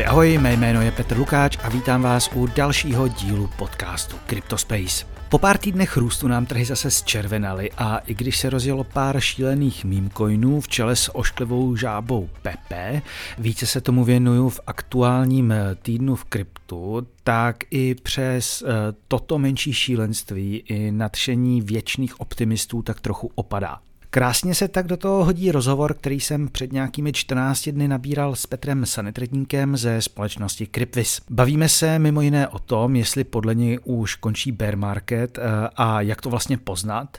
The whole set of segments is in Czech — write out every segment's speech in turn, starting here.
Ahoj, ahoj, mé jméno je Petr Lukáč a vítám vás u dalšího dílu podcastu CryptoSpace. Po pár týdnech růstu nám trhy zase zčervenaly a i když se rozjelo pár šílených coinů v čele s ošklivou žábou Pepe, více se tomu věnuju v aktuálním týdnu v kryptu, tak i přes eh, toto menší šílenství i nadšení věčných optimistů tak trochu opadá. Krásně se tak do toho hodí rozhovor, který jsem před nějakými 14 dny nabíral s Petrem Sanitredníkem ze společnosti Crypvis. Bavíme se mimo jiné o tom, jestli podle něj už končí bear market eh, a jak to vlastně poznat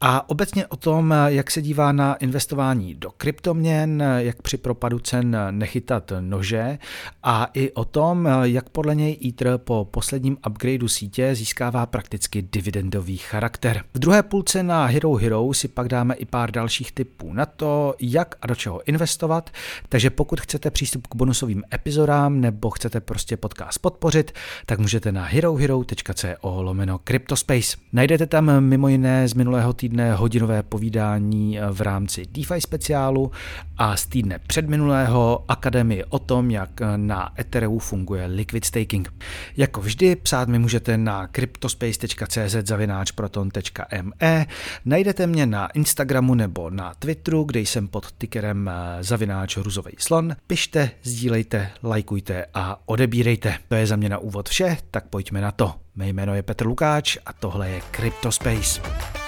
a obecně o tom, jak se dívá na investování do kryptoměn, jak při propadu cen nechytat nože a i o tom, jak podle něj Ether po posledním upgradeu sítě získává prakticky dividendový charakter. V druhé půlce na Hero Hero si pak dáme i pár dalších tipů na to, jak a do čeho investovat, takže pokud chcete přístup k bonusovým epizodám nebo chcete prostě podcast podpořit, tak můžete na herohero.co lomeno Cryptospace. Najdete tam mimo jiné z minulého týdne hodinové povídání v rámci DeFi speciálu a z týdne předminulého akademii o tom, jak na Ethereum funguje liquid staking. Jako vždy psát mi můžete na cryptospace.cz zavináč proton.me, najdete mě na Instagramu Instagramu nebo na Twitteru, kde jsem pod tickerem eh, zavináč ruzovej slon. Pište, sdílejte, lajkujte a odebírejte. To je za mě na úvod vše, tak pojďme na to. Mé jméno je Petr Lukáč a tohle je CryptoSpace.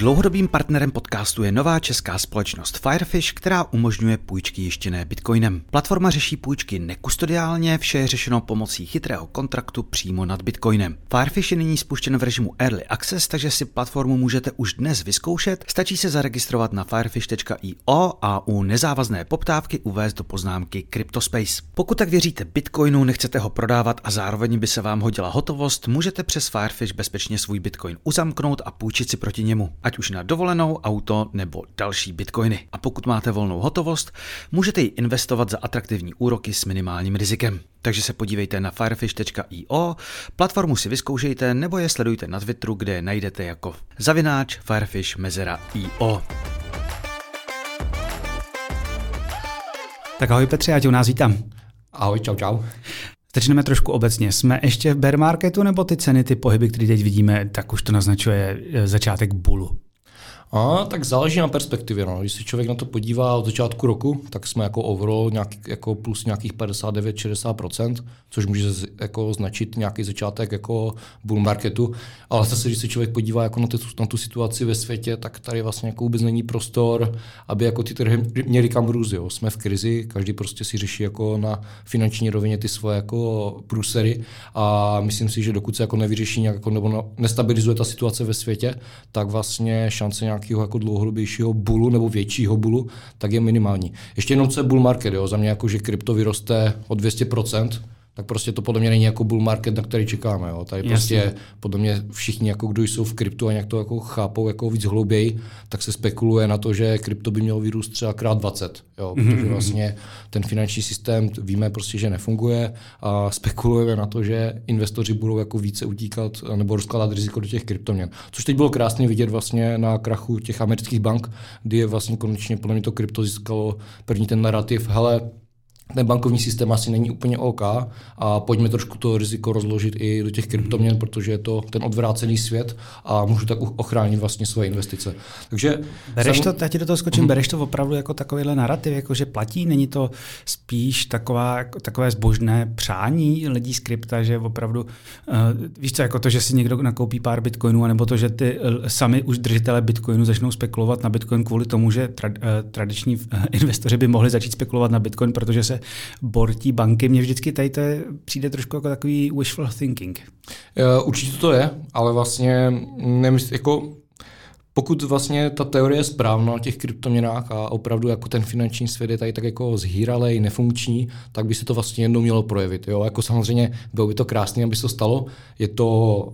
Dlouhodobým partnerem podcastu je nová česká společnost Firefish, která umožňuje půjčky jištěné bitcoinem. Platforma řeší půjčky nekustodiálně, vše je řešeno pomocí chytrého kontraktu přímo nad bitcoinem. Firefish je nyní spuštěn v režimu Early Access, takže si platformu můžete už dnes vyzkoušet. Stačí se zaregistrovat na firefish.io a u nezávazné poptávky uvést do poznámky CryptoSpace. Pokud tak věříte bitcoinu, nechcete ho prodávat a zároveň by se vám hodila hotovost, můžete přes Firefish bezpečně svůj bitcoin uzamknout a půjčit si proti němu ať už na dovolenou, auto nebo další bitcoiny. A pokud máte volnou hotovost, můžete ji investovat za atraktivní úroky s minimálním rizikem. Takže se podívejte na firefish.io, platformu si vyzkoušejte nebo je sledujte na Twitteru, kde je najdete jako zavináč firefish mezera io. Tak ahoj Petře, já tě u nás vítám. Ahoj, čau, čau. Začneme trošku obecně. Jsme ještě v bear marketu nebo ty ceny, ty pohyby, které teď vidíme, tak už to naznačuje eh, začátek bulu? A, tak záleží na perspektivě. No. Když se člověk na to podívá od začátku roku, tak jsme jako overall nějaký, jako plus nějakých 59-60%, což může jako značit nějaký začátek jako bull marketu. Ale zase, když se člověk podívá jako na, tu, na tu situaci ve světě, tak tady vlastně jako vůbec není prostor, aby jako ty trhy měly kam růst. Jo. Jsme v krizi, každý prostě si řeší jako na finanční rovině ty svoje jako průsery a myslím si, že dokud se jako nevyřeší nějak jako, nebo nestabilizuje ta situace ve světě, tak vlastně šance nějak nějakého jako dlouhodobějšího bulu nebo většího bulu, tak je minimální. Ještě jenom co je bull market, jo? za mě jako, že krypto vyroste o 200%, tak prostě to podle mě není jako bull market, na který čekáme. Jo. Tady Jasně. prostě podle mě všichni, jako kdo jsou v kryptu a nějak to jako chápou jako víc hlouběji, tak se spekuluje na to, že krypto by mělo vyrůst třeba krát 20. Jo, mm-hmm. protože vlastně ten finanční systém víme prostě, že nefunguje a spekulujeme na to, že investoři budou jako více utíkat nebo rozkládat riziko do těch kryptoměn. Což teď bylo krásně vidět vlastně na krachu těch amerických bank, kdy je vlastně konečně podle mě to krypto získalo první ten narrativ, hele, ten bankovní systém asi není úplně OK a pojďme trošku to riziko rozložit i do těch kryptoměn, protože je to ten odvrácený svět a můžu tak ochránit vlastně svoje investice. Takže bereš jsem... to, já ti do toho skočím, mm-hmm. bereš to opravdu jako takovýhle narrativ, jako že platí, není to spíš taková, takové zbožné přání lidí z krypta, že opravdu, uh, víš co, jako to, že si někdo nakoupí pár bitcoinů, anebo to, že ty uh, sami už držitele bitcoinu začnou spekulovat na bitcoin kvůli tomu, že tra, uh, tradiční uh, investoři by mohli začít spekulovat na bitcoin, protože se bortí banky. Mně vždycky tady to přijde trošku jako takový wishful thinking. Určitě to je, ale vlastně nemysl, jako pokud vlastně ta teorie je správná o těch kryptoměnách a opravdu jako ten finanční svět je tady tak jako zhýralej, nefunkční, tak by se to vlastně jednou mělo projevit. Jo? Jako samozřejmě bylo by to krásné, aby se to stalo. Je to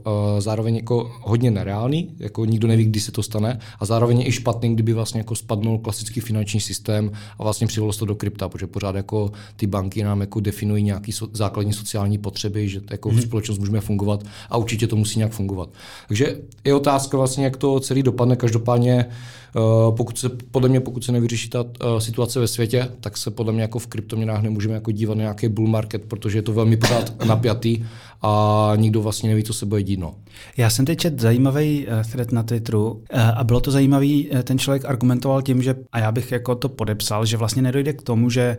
uh, zároveň jako hodně nereálný, jako nikdo neví, kdy se to stane a zároveň je i špatný, kdyby vlastně jako spadnul klasický finanční systém a vlastně přivolo se to do krypta, protože pořád jako ty banky nám jako definují nějaké so, základní sociální potřeby, že jako hmm. společnost můžeme fungovat a určitě to musí nějak fungovat. Takže je otázka vlastně, jak to celý dopadne Každopádně pokud se, podle mě, pokud se nevyřeší ta uh, situace ve světě, tak se podle mě jako v kryptoměnách nemůžeme jako dívat na nějaký bull market, protože je to velmi pořád napjatý a nikdo vlastně neví, co se bude dít. No. Já jsem teď četl zajímavý uh, thread na Twitteru a bylo to zajímavý, ten člověk argumentoval tím, že, a já bych jako to podepsal, že vlastně nedojde k tomu, že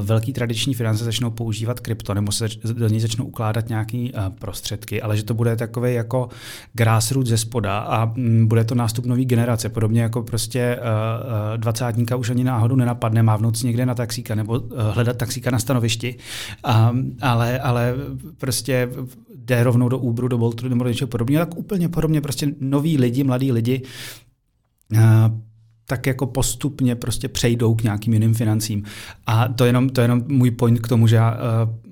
velký tradiční finance začnou používat krypto nebo se do ní začnou ukládat nějaké uh, prostředky, ale že to bude takový jako grassroots ze spoda a um, bude to nástup nový generace, podobně jako prostě uh, dvacátníka už ani náhodou nenapadne mávnout někde na taxíka nebo uh, hledat taxíka na stanovišti, um, ale, ale prostě jde rovnou do Uberu, do Boltu nebo do něčeho podobného, tak úplně podobně prostě noví lidi, mladí lidi uh, tak jako postupně prostě přejdou k nějakým jiným financím. A to je jenom, to je jenom můj point k tomu, že já uh,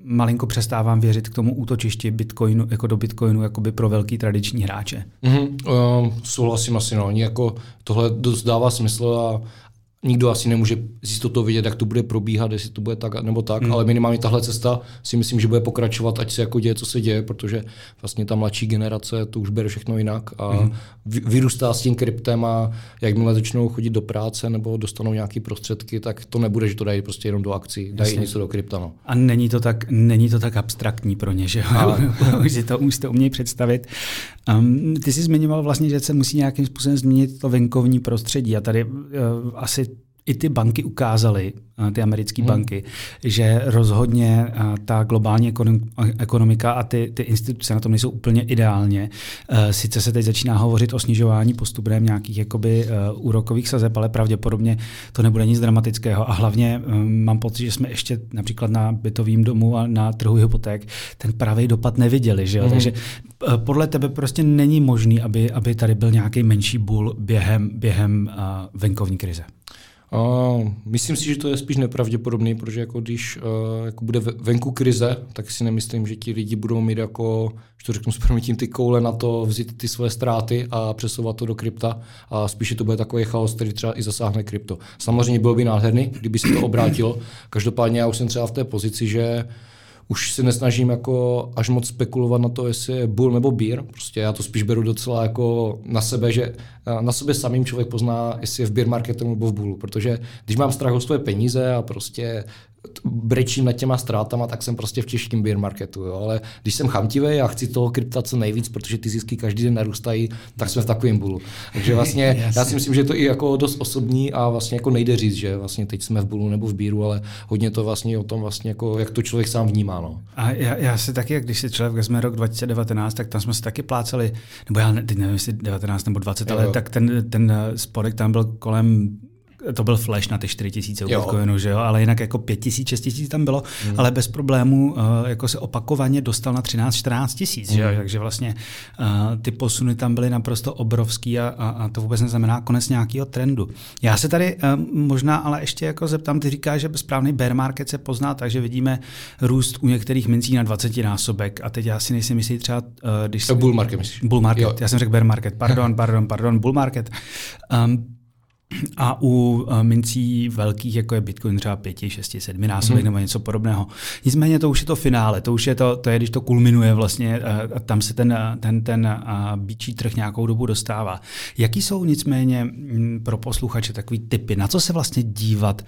malinko přestávám věřit k tomu útočišti Bitcoinu, jako do Bitcoinu, jako by pro velký tradiční hráče. Mm-hmm, uh, souhlasím asi, no. Jako tohle dost dává smysl a nikdo asi nemůže z jistotou vidět, jak to bude probíhat, jestli to bude tak nebo tak, hmm. ale minimálně tahle cesta si myslím, že bude pokračovat, ať se jako děje, co se děje, protože vlastně ta mladší generace to už bere všechno jinak a hmm. vyrůstá s tím kryptem a jakmile začnou chodit do práce nebo dostanou nějaké prostředky, tak to nebude, že to dají prostě jenom do akcí, dají Jasně. něco do krypta. No. A není to tak, není to tak abstraktní pro ně, že už si to, už to umějí představit. Um, ty jsi zmiňoval vlastně, že se musí nějakým způsobem změnit to venkovní prostředí a tady uh, asi i ty banky ukázaly, ty americké hmm. banky, že rozhodně ta globální ekonomika a ty, ty instituce na tom nejsou úplně ideálně. Eh, sice se teď začíná hovořit o snižování postupném nějakých jakoby úrokových sazeb, ale pravděpodobně to nebude nic dramatického. A hlavně mám pocit, že jsme ještě například na bytovém domu a na trhu hypoték ten pravý dopad neviděli. Že jo? Hmm. Takže podle tebe prostě není možný, aby, aby tady byl nějaký menší bůl během, během venkovní krize. Myslím si, že to je spíš nepravděpodobný, protože jako když uh, jako bude venku krize, tak si nemyslím, že ti lidi budou mít jako, že to řeknu s promětím, ty koule na to vzít ty své ztráty a přesouvat to do krypta a spíše to bude takový chaos, který třeba i zasáhne krypto. Samozřejmě bylo by nádherný, kdyby se to obrátilo. Každopádně já už jsem třeba v té pozici, že už se nesnažím jako až moc spekulovat na to, jestli je bull nebo beer. Prostě já to spíš beru docela jako na sebe, že na sebe samým člověk pozná, jestli je v beer marketu nebo v bullu. Protože když mám strach o své peníze a prostě brečím nad těma ztrátama, tak jsem prostě v těžkém beer marketu. Jo. Ale když jsem chamtivý a chci toho krypta co nejvíc, protože ty zisky každý den narůstají, tak jsme v takovém bulu. Takže vlastně já si myslím, že je to i jako dost osobní a vlastně jako nejde říct, že vlastně teď jsme v bulu nebo v bíru, ale hodně to vlastně o tom vlastně jako, jak to člověk sám vnímá. No. A já, já si taky, když si člověk vezme rok 2019, tak tam jsme se taky pláceli, nebo já teď nevím, jestli 19 nebo 20, jo. ale tak ten, ten spodek tam byl kolem to byl flash na ty 4 tisíce Bitcoinu, že jo, ale jinak jako 5 tisíc, 6 tisíc tam bylo, mm. ale bez problémů uh, jako se opakovaně dostal na 13, 14 tisíc, mm. že jo, hmm. takže vlastně uh, ty posuny tam byly naprosto obrovský a, a, a to vůbec neznamená konec nějakého trendu. Já se tady uh, možná ale ještě jako zeptám, ty říkáš, že správný bear market se pozná, takže vidíme růst u některých mincí na 20 násobek a teď já si nejsem jistý třeba, uh, když... Bull market myslíš? Bull market, jo. já jsem řekl bear market, pardon, pardon, pardon, bull market. Um, a u eh, mincí velkých, jako je Bitcoin třeba 5, 6, 7 násobek mm. nebo něco podobného. Nicméně to už je to finále, to už je to, to je, když to kulminuje vlastně, eh, a tam se ten, eh, ten, ten bíčí trh nějakou dobu dostává. Jaký jsou nicméně mm, pro posluchače takový typy, na co se vlastně dívat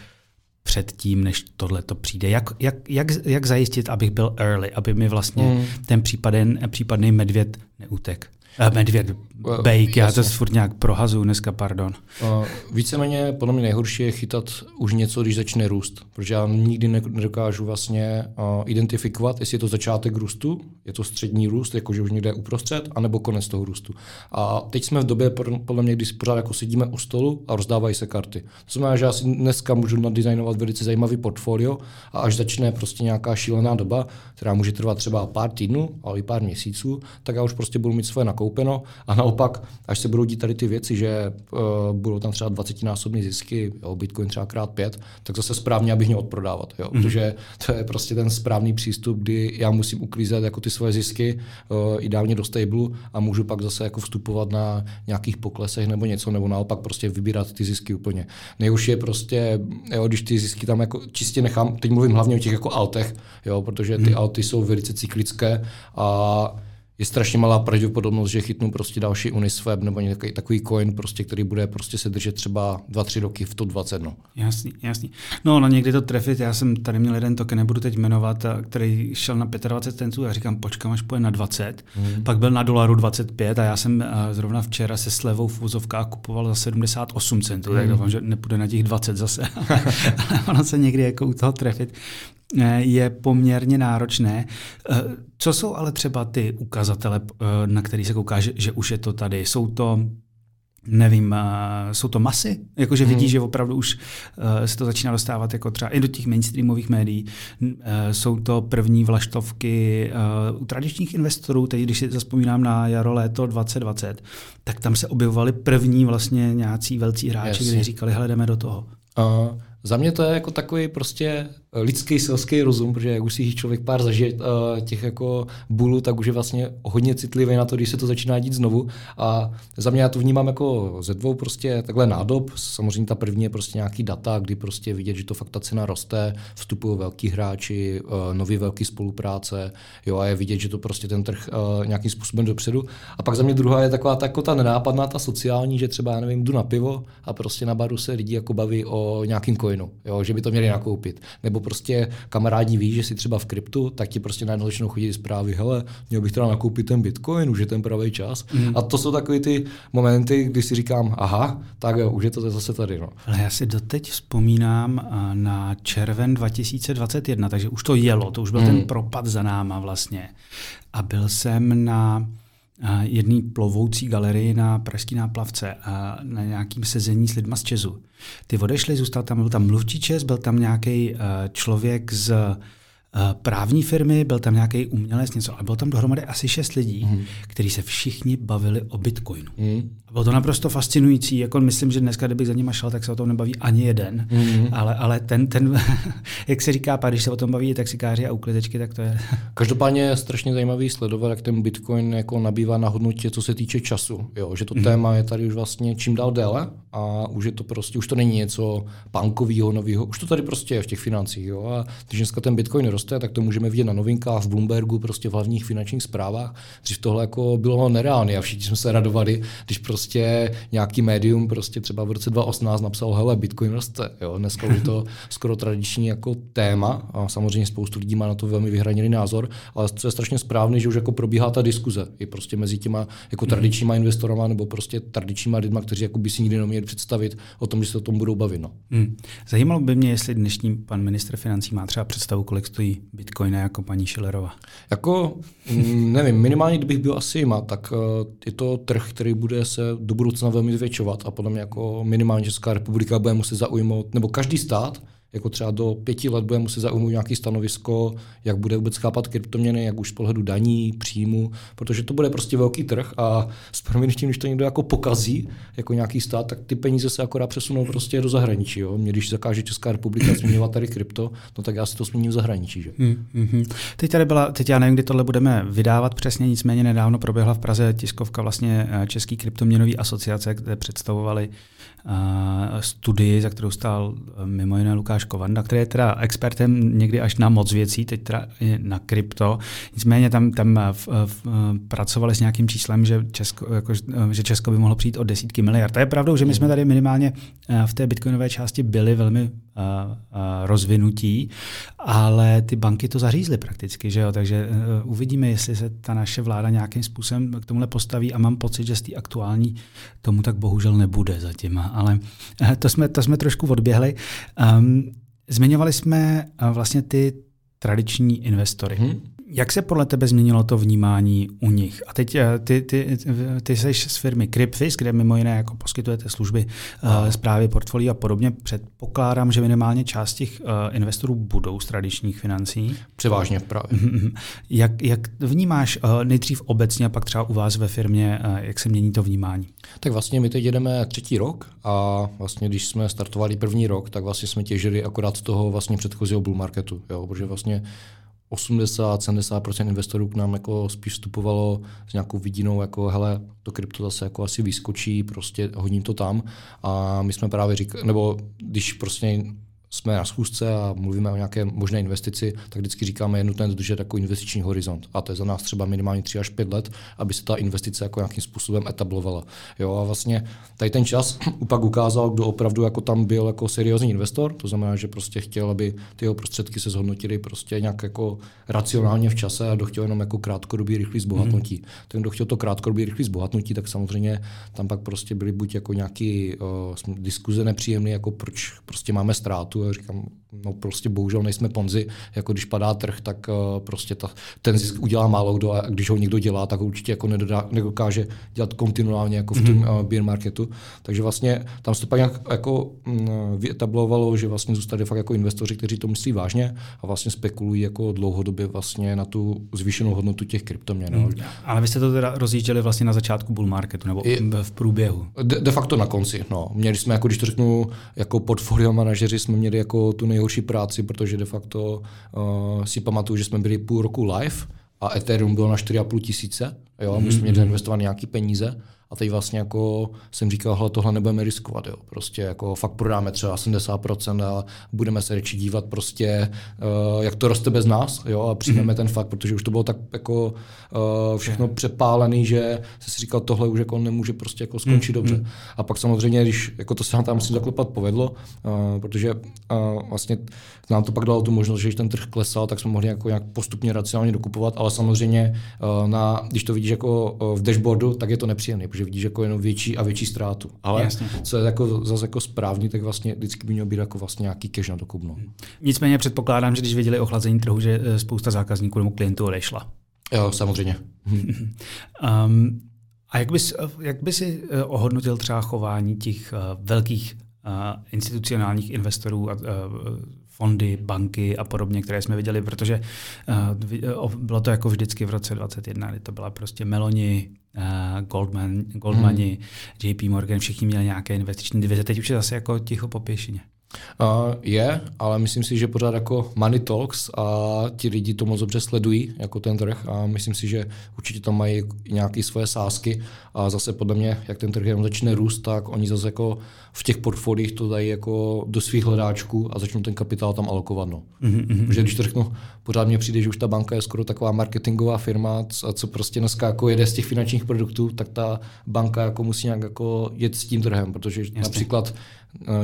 před tím, než tohle to přijde? Jak, jak, jak, jak zajistit, abych byl early, aby mi vlastně mm. ten případný, případný medvěd neutek? Uh, medvěd, bejk, já to furt nějak prohazu dneska, pardon. Uh, víceméně podle mě nejhorší je chytat už něco, když začne růst, protože já nikdy nedokážu vlastně uh, identifikovat, jestli je to začátek růstu, je to střední růst, jakože už někde je uprostřed, anebo konec toho růstu. A teď jsme v době, podle mě, kdy pořád jako sedíme u stolu a rozdávají se karty. To znamená, že já si dneska můžu nadizajnovat velice zajímavý portfolio a až začne prostě nějaká šílená doba, která může trvat třeba pár týdnů, ale i pár měsíců, tak já už prostě budu mít svoje nakoupení nakoupeno a naopak, až se budou dít tady ty věci, že uh, budou tam třeba 20-násobné zisky, jo, Bitcoin třeba krát pět, tak zase správně, abych měl odprodávat, jo, mm. protože to je prostě ten správný přístup, kdy já musím uklízet jako ty svoje zisky uh, ideálně do stable a můžu pak zase jako vstupovat na nějakých poklesech nebo něco, nebo naopak prostě vybírat ty zisky úplně. Nejhorší je prostě, jo, když ty zisky tam jako čistě nechám, teď mluvím hlavně o těch jako altech, jo, protože ty mm. alty jsou velice cyklické a je strašně malá pravděpodobnost, že chytnu prostě další Unisweb nebo nějaký takový coin, prostě, který bude prostě se držet třeba 2-3 roky v to 20. No. Jasný, jasný. No, no někdy to trefit, já jsem tady měl jeden token, nebudu teď jmenovat, který šel na 25 centů a říkám, počkám, až půjde na 20. Hmm. Pak byl na dolaru 25 a já jsem zrovna včera se slevou v úzovkách kupoval za 78 centů, hmm. tak doufám, že nepůjde na těch 20 zase. ono se někdy jako u toho trefit je poměrně náročné. Eh, co jsou ale třeba ty ukazatele, eh, na který se kouká, že, že už je to tady? Jsou to nevím, jsou to masy, jakože vidí, hmm. že opravdu už se to začíná dostávat jako třeba i do těch mainstreamových médií. Jsou to první vlaštovky u tradičních investorů, teď když si zaspomínám na jaro, léto 2020, tak tam se objevovaly první vlastně nějací velcí hráči, yes. kteří říkali, hledeme do toho. Uh, za mě to je jako takový prostě lidský selský rozum, protože jak už si člověk pár zažije uh, těch jako bulů, tak už je vlastně hodně citlivý na to, když se to začíná dít znovu. A za mě já to vnímám jako ze dvou prostě takhle nádob. Samozřejmě ta první je prostě nějaký data, kdy prostě vidět, že to fakt ta cena roste, vstupují velký hráči, uh, nový velký spolupráce, jo, a je vidět, že to prostě ten trh uh, nějakým způsobem dopředu. A pak za mě druhá je taková ta, jako ta nenápadná, ta sociální, že třeba, já nevím, jdu na pivo a prostě na baru se lidi jako baví o nějakým coinu, jo, že by to měli nakoupit. Nebo prostě kamarádi ví, že si třeba v kryptu, tak ti prostě najednou začnou chodit zprávy, hele, měl bych teda nakoupit ten bitcoin, už je ten pravý čas. Mm. A to jsou takové ty momenty, kdy si říkám, aha, tak jo, už je to zase tady. No. Ale já si doteď vzpomínám na červen 2021, takže už to jelo, to už byl mm. ten propad za náma vlastně. A byl jsem na jedné plovoucí galerii na Pražský náplavce a na nějakým sezení s lidma z Česu. Ty odešli, zůstal tam, byl tam mluvčí Čes, byl tam nějaký uh, člověk z Eh, právní firmy, byl tam nějaký umělec, něco, ale bylo tam dohromady asi šest lidí, mm. kteří se všichni bavili o Bitcoinu. Mm. A bylo to naprosto fascinující, jako myslím, že dneska, kdybych za nimi šel, tak se o tom nebaví ani jeden, mm. ale, ale ten, ten jak se říká, když se o tom baví taxikáři a uklidečky, tak to je... Každopádně je strašně zajímavý sledovat, jak ten Bitcoin jako nabývá na hodnotě, co se týče času. Jo, že to mm. téma je tady už vlastně čím dál déle a už je to prostě, už to není něco punkového, nového, už to tady prostě je v těch financích. Jo, a když dneska ten Bitcoin roste, roste, tak to můžeme vidět na novinkách v Bloombergu, prostě v hlavních finančních zprávách. Dřív tohle jako bylo nereálné a všichni jsme se radovali, když prostě nějaký médium prostě třeba v roce 2018 napsal, hele, Bitcoin roste. Jo? Dneska už je to skoro tradiční jako téma a samozřejmě spoustu lidí má na to velmi vyhraněný názor, ale co je strašně správný, že už jako probíhá ta diskuze i prostě mezi těma jako mhm. tradičníma investorama nebo prostě tradičníma lidma, kteří jako by si nikdy neměli představit o tom, že se o tom budou bavit. No. Hmm. Zajímalo by mě, jestli dnešní pan ministr financí má třeba představu, kolik stojí bitcoiny jako paní Schillerová? Jako, mm, nevím, minimálně kdybych byl asi má, tak uh, je to trh, který bude se do budoucna velmi zvětšovat a podle mě jako minimálně Česká republika bude muset zaujmout, nebo každý stát jako třeba do pěti let bude muset zaujmout nějaké stanovisko, jak bude vůbec chápat kryptoměny, jak už z pohledu daní, příjmu, protože to bude prostě velký trh a s proměnutím, když to někdo jako pokazí, jako nějaký stát, tak ty peníze se akorát přesunou prostě do zahraničí. Jo? Mě, když zakáže Česká republika změňovat tady krypto, no tak já si to změním v zahraničí. Že? Mm-hmm. Teď tady byla, teď já nevím, kdy tohle budeme vydávat přesně, nicméně nedávno proběhla v Praze tiskovka vlastně eh, Český kryptoměnový asociace, kde představovali studii, za kterou stál eh, mimo jiné Lukáš Kovanda, který je teda expertem někdy až na moc věcí, teď teda na krypto. Nicméně tam, tam v, v, pracovali s nějakým číslem, že Česko, jako, že Česko by mohlo přijít o desítky miliard. To je pravdou, že my jsme tady minimálně eh, v té bitcoinové části byli velmi rozvinutí, ale ty banky to zařízly prakticky, že jo? takže uvidíme, jestli se ta naše vláda nějakým způsobem k tomuhle postaví a mám pocit, že z té aktuální tomu tak bohužel nebude zatím, ale e, to jsme, to jsme trošku odběhli. Um, zmiňovali jsme e, vlastně ty tradiční investory. Hmm. Jak se podle tebe změnilo to vnímání u nich? A teď eh, ty, ty, ty jsi z firmy Crypfis, kde mimo jiné jako poskytujete služby uh, zprávy portfolí a podobně. Předpokládám, že minimálně část těch uh, investorů budou z tradičních financí. Převážně právě. Mm-hmm. Jak, jak vnímáš uh, nejdřív obecně a pak třeba u vás ve firmě, uh, jak se mění to vnímání? Tak vlastně my teď jedeme třetí rok a vlastně když jsme startovali první rok, tak vlastně jsme těžili akorát z toho vlastně předchozího bull marketu, jo, protože vlastně 80-70% investorů k nám jako spíš vstupovalo s nějakou vidinou, jako hele, to krypto zase jako asi vyskočí, prostě hodím to tam. A my jsme právě říkali, nebo když prostě jsme na schůzce a mluvíme o nějaké možné investici, tak vždycky říkáme, je nutné dodržet jako investiční horizont. A to je za nás třeba minimálně 3 až 5 let, aby se ta investice jako nějakým způsobem etablovala. Jo, a vlastně tady ten čas pak ukázal, kdo opravdu jako tam byl jako seriózní investor, to znamená, že prostě chtěl, aby ty jeho prostředky se zhodnotily prostě nějak jako racionálně v čase a kdo chtěl jenom jako krátkodobý rychlý zbohatnutí. Mm. Ten, kdo chtěl to krátkodobý rychlý zbohatnutí, tak samozřejmě tam pak prostě byly buď jako nějaký uh, diskuze nepříjemné, jako proč prostě máme ztrátu. A říkám, no prostě bohužel nejsme ponzi, jako když padá trh, tak uh, prostě ta, ten zisk udělá málo kdo a když ho někdo dělá, tak ho určitě jako nedodá, nedokáže dělat kontinuálně jako v tom mm-hmm. uh, beer marketu. Takže vlastně tam se to pak nějak jako mm, vyetablovalo, že vlastně zůstali fakt jako investoři, kteří to myslí vážně a vlastně spekulují jako dlouhodobě vlastně na tu zvýšenou hodnotu těch kryptoměn. Mm. Ale vy jste to teda rozjížděli vlastně na začátku bull marketu nebo I, v průběhu? De, de facto na konci. No. Měli jsme, jako když to řeknu, jako portfolio manažeři jsme měli jako tu nejhorší práci, protože de facto uh, si pamatuju, že jsme byli půl roku live a Ethereum bylo na 4,5 tisíce, jo, a my jsme měli investovat nějaký peníze a teď vlastně jako jsem říkal, hele, tohle nebudeme riskovat, jo. Prostě jako fakt prodáme třeba 70% a budeme se radši dívat prostě, uh, jak to roste bez nás, jo, a přijmeme mm-hmm. ten fakt, protože už to bylo tak jako uh, všechno přepálený, že se si říkal, tohle už jako nemůže prostě jako skončit mm-hmm. dobře. A pak samozřejmě, když jako to se nám tam musím zaklepat povedlo, uh, protože uh, vlastně nám to pak dalo tu možnost, že když ten trh klesal, tak jsme mohli jako nějak postupně racionálně dokupovat, ale samozřejmě, uh, na, když to vidíš jako uh, v dashboardu, tak je to nepříjemné, protože vidíš jako jenom větší a větší ztrátu. Ale Jasně. co je jako, zase jako správný, tak vlastně vždycky by měl být jako vlastně nějaký cash na dokup. No. Nicméně předpokládám, že když viděli ochlazení trhu, že eh, spousta zákazníků nebo klientů odešla. Jo, samozřejmě. um, a jak bys, jak by si eh, ohodnotil třeba chování těch uh, velkých uh, institucionálních investorů a uh, fondy, banky a podobně, které jsme viděli, protože uh, bylo to jako vždycky v roce 2021, kdy to byla prostě Meloni, uh, Goldman, Goldmani, hmm. JP Morgan, všichni měli nějaké investiční divize. Teď už je zase jako ticho po pěšině. Uh, je, ale myslím si, že pořád jako money talks a ti lidi to moc dobře sledují, jako ten trh a myslím si, že určitě tam mají nějaké svoje sázky a zase podle mě, jak ten trh jenom začne růst, tak oni zase jako v těch portfoliích to dají jako do svých hledáčků a začnou ten kapitál tam alokovat. No. Mm-hmm. Protože když to řeknu, pořád mě přijde, že už ta banka je skoro taková marketingová firma, a co prostě dneska jako jede z těch finančních produktů, tak ta banka jako musí nějak jako jet s tím trhem, protože Jasně. například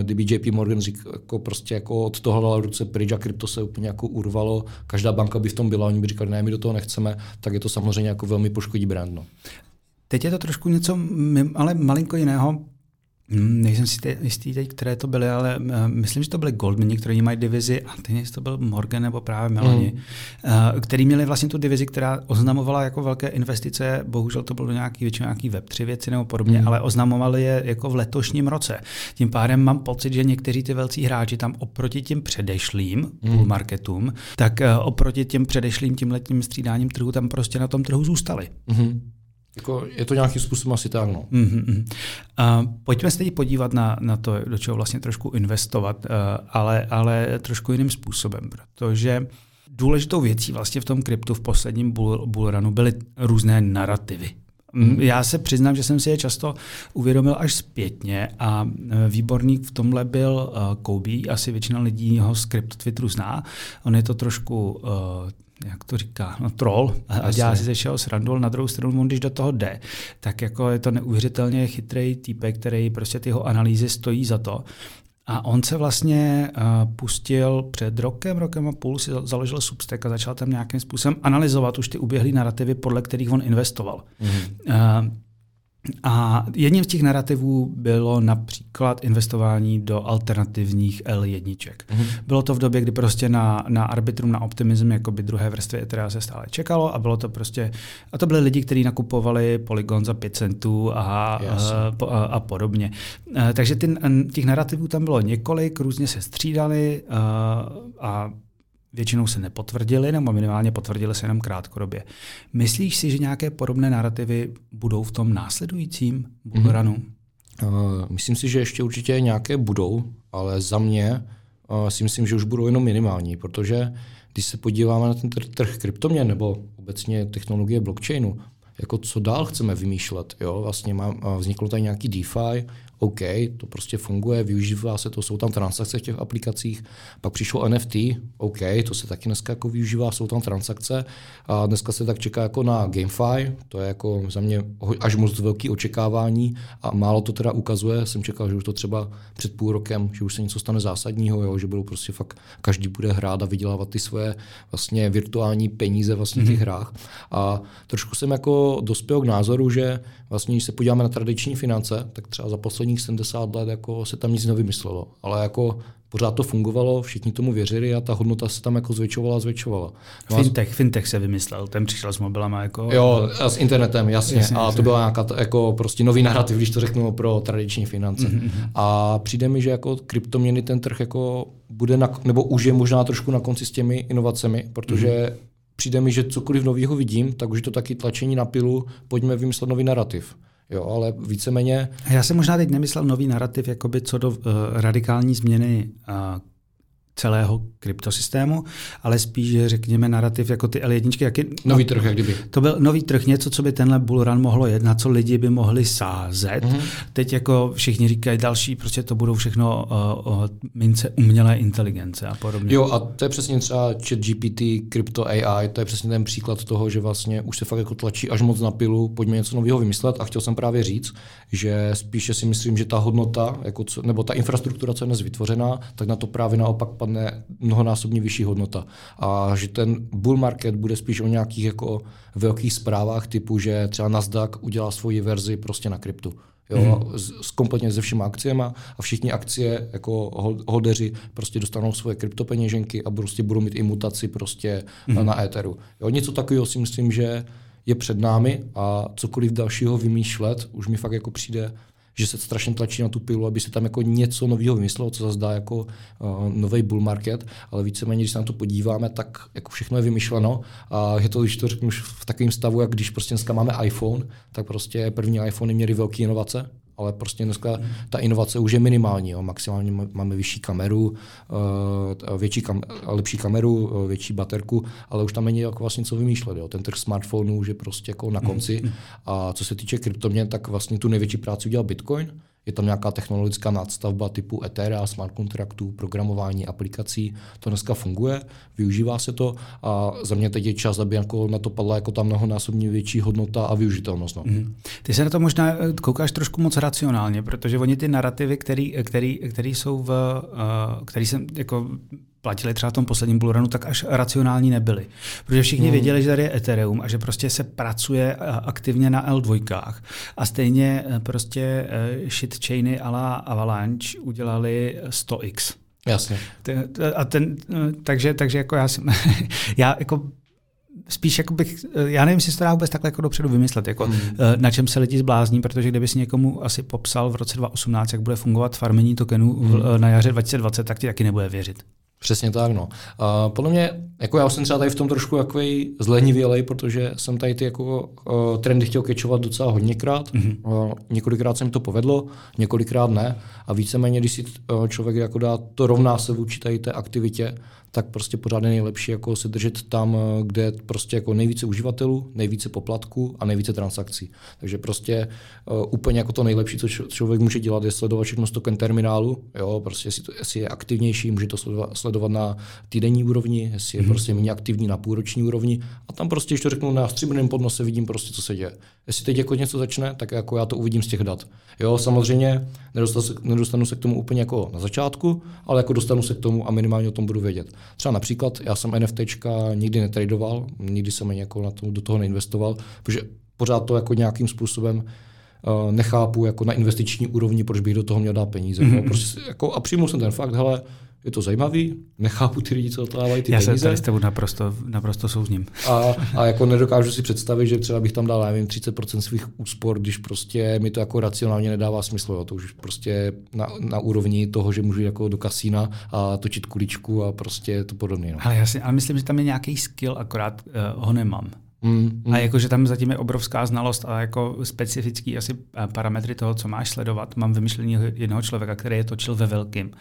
kdyby JP Morgan řík, jako prostě jako od toho dala ruce pryč a krypto se úplně jako urvalo, každá banka by v tom byla, oni by říkali, ne, my do toho nechceme, tak je to samozřejmě jako velmi poškodí brand. No. Teď je to trošku něco ale malinko jiného. Hmm, nejsem si jistý teď, které to byly, ale uh, myslím, že to byly Goldmani, kteří mají divizi, a teď to byl Morgan nebo právě Melanie, mm. uh, který měli vlastně tu divizi, která oznamovala jako velké investice, bohužel to bylo do nějaký, většinou nějaký Web3 věci nebo podobně, mm. ale oznamovali je jako v letošním roce. Tím pádem mám pocit, že někteří ty velcí hráči tam oproti těm předešlým mm. marketům, tak uh, oproti těm předešlým tím letním střídáním trhu tam prostě na tom trhu zůstali. Mm. Jako je to nějakým způsobem asi tak. No. Mm-hmm. Uh, pojďme se teď podívat na, na to, do čeho vlastně trošku investovat, uh, ale, ale trošku jiným způsobem, protože důležitou věcí vlastně v tom kryptu v posledním bull, bullrunu byly různé narrativy. Mm. Já se přiznám, že jsem si je často uvědomil až zpětně a e, výborný v tomhle byl uh, Kobe, asi většina lidí ho z krypto Twitteru zná. On je to trošku uh, jak to říká, no troll a dělá si ze všeho srandu, na druhou stranu, on když do toho jde, tak jako je to neuvěřitelně chytrý týpek, který prostě ty jeho analýzy stojí za to. A on se vlastně uh, pustil před rokem, rokem a půl, si založil Substack a začal tam nějakým způsobem analyzovat už ty uběhlé narrativy, podle kterých on investoval. Mm-hmm. Uh, a jedním z těch narrativů bylo například investování do alternativních L1. Mm-hmm. Bylo to v době, kdy prostě na, na Arbitrum, na Optimism, jako by druhé vrstvy Etherea se stále čekalo a bylo to prostě, a to byly lidi, kteří nakupovali Polygon za 5 centů a, a, a, a podobně. Takže ty, těch narrativů tam bylo několik, různě se střídali a, a většinou se nepotvrdily, nebo minimálně potvrdily se jenom krátkodobě. Myslíš si, že nějaké podobné narrativy budou v tom následujícím bullrunu? Mm-hmm. Uh, myslím si, že ještě určitě nějaké budou, ale za mě uh, si myslím, že už budou jenom minimální, protože když se podíváme na ten trh, kryptoměn nebo obecně technologie blockchainu, jako co dál chceme vymýšlet. Jo? Vlastně má, vzniklo tady nějaký DeFi, OK, to prostě funguje, využívá se to, jsou tam transakce v těch aplikacích. Pak přišlo NFT, OK, to se taky dneska jako využívá, jsou tam transakce. A dneska se tak čeká jako na GameFi, to je jako za mě až moc velký očekávání a málo to teda ukazuje. Jsem čekal, že už to třeba před půl rokem, že už se něco stane zásadního, jo, že budou prostě fakt, každý bude hrát a vydělávat ty svoje vlastně virtuální peníze vlastně v těch mhm. hrách. A trošku jsem jako dospěl k názoru, že vlastně, když se podíváme na tradiční finance, tak třeba za posledních 70 let jako se tam nic nevymyslelo. Ale jako pořád to fungovalo, všichni tomu věřili a ta hodnota se tam jako zvětšovala a zvětšovala. No fintech, fintech se vymyslel, ten přišel s mobilama jako... Jo, a s internetem, jasně. jasně a to byla nějaká jako prostě nový narrativ, když to řeknu pro tradiční finance. Mm-hmm. A přijde mi, že jako kryptoměny ten trh jako bude, na, nebo už je možná trošku na konci s těmi inovacemi, protože mm-hmm. přijde mi, že cokoliv nového vidím, tak už je to taky tlačení na pilu, pojďme vymyslet nový narrativ. Jo, ale víceméně... Já jsem možná teď nemyslel nový narrativ jakoby co do uh, radikální změny uh, celého kryptosystému, ale spíš, řekněme, narrativ jako ty L1. Jak je, nový trh, jak kdyby. To byl nový trh, něco, co by tenhle bullrun mohlo jet, na co lidi by mohli sázet. Mm-hmm. Teď jako všichni říkají další, prostě to budou všechno uh, uh, mince umělé inteligence a podobně. Jo, a to je přesně třeba chat GPT, Crypto AI, to je přesně ten příklad toho, že vlastně už se fakt jako tlačí až moc na pilu, pojďme něco nového vymyslet a chtěl jsem právě říct, že spíše si myslím, že ta hodnota, jako co, nebo ta infrastruktura, co je dnes vytvořená, tak na to právě naopak padne mnohonásobně vyšší hodnota. A že ten bull market bude spíš o nějakých jako velkých zprávách typu, že třeba Nasdaq udělá svoji verzi prostě na kryptu. Jo, hmm. s, s kompletně se všema akciemi a všichni akcie jako holdeři prostě dostanou svoje kryptopeněženky a prostě budou mít i mutaci prostě hmm. na Etheru. Jo, něco takového si myslím, že je před námi a cokoliv dalšího vymýšlet už mi fakt jako přijde že se strašně tlačí na tu pilu, aby se tam jako něco nového vymyslelo, co zase dá jako uh, nový bull market, ale víceméně, když se na to podíváme, tak jako všechno je vymyšleno a je to, když to řeknu, v takovém stavu, jak když prostě dneska máme iPhone, tak prostě první iPhony měly velké inovace, ale prostě dneska ta inovace už je minimální. Jo. Maximálně máme vyšší kameru, uh, větší kam, lepší kameru, uh, větší baterku, ale už tam není jako vlastně co vymýšlet. Jo. Ten trh smartphonů už je prostě jako na konci. Mm. A co se týče kryptoměn, tak vlastně tu největší práci udělal Bitcoin, je tam nějaká technologická nadstavba typu Ethereum, smart kontraktů, programování aplikací. To dneska funguje, využívá se to a za mě teď je čas, aby jako na to padla jako tam mnohonásobně větší hodnota a využitelnost. No. Mm. Ty se na to možná eh, koukáš trošku moc racionálně, protože oni ty narrativy, které jsou v, uh, který jsem jako platili třeba v tom posledním bullrunu, tak až racionální nebyli. Protože všichni hmm. věděli, že tady je Ethereum a že prostě se pracuje aktivně na L2. A stejně e, prostě e, shitchainy a la Avalanche udělali 100x. Jasně. A ten, takže, takže jako já jsem, já jako spíš jako bych, já nevím, jestli se to dá vůbec takhle jako dopředu vymyslet, jako hmm. na čem se lidi zblázní, protože kdyby si někomu asi popsal v roce 2018, jak bude fungovat farmení tokenů hmm. na jaře 2020, tak ti taky nebude věřit. Přesně tak, no. A podle mě, jako já jsem třeba tady v tom trošku takový zlenivělej, protože jsem tady ty jako uh, trendy chtěl kečovat docela hodněkrát. Mm-hmm. Uh, několikrát se mi to povedlo, několikrát ne. A víceméně, když si uh, člověk jako dá, to rovná se vůči tady té aktivitě, tak prostě pořád je nejlepší jako se držet tam, eh, kde je prostě jako nejvíce uživatelů, nejvíce poplatků a nejvíce transakcí. Takže prostě uh, úplně jako to nejlepší, co člověk může dělat, je sledovat všechno z token terminálu, jo, prostě jestli, to, jestli je aktivnější, může to sledovat, sledovat na týdenní úrovni, jestli je mm-hmm. prostě méně aktivní na půlroční úrovni a tam prostě, když to řeknu na stříbrném podnose, vidím prostě, co se děje. Jestli teď jako něco začne, tak jako já to uvidím z těch dat. Jo, samozřejmě nedostanu se, nedostanu se k tomu úplně jako na začátku, ale jako dostanu se k tomu a minimálně o tom budu vědět. Třeba například já jsem NFTčka nikdy netradoval, nikdy jsem ani jako na to, do toho neinvestoval, protože pořád to jako nějakým způsobem uh, nechápu jako na investiční úrovni, proč bych do toho měl dát peníze. Mm-hmm. No, prostě, jako, a přijmul jsem ten fakt, hele, je to zajímavý, nechápu ty lidi, co dávají ty Já peníze. Já se tady s tebou naprosto, naprosto souzním. A, a jako nedokážu si představit, že třeba bych tam dal, nevím, 30% svých úspor, když prostě mi to jako racionálně nedává smysl. Jo. To už prostě na, na úrovni toho, že můžu jako do kasína a točit kuličku a prostě to podobně. No. Ale, jasně, ale myslím, že tam je nějaký skill, akorát uh, ho nemám. Mm, mm. A jakože tam zatím je obrovská znalost a jako specifický asi parametry toho, co máš sledovat. Mám vymyšlený jednoho člověka, který je točil ve velkým,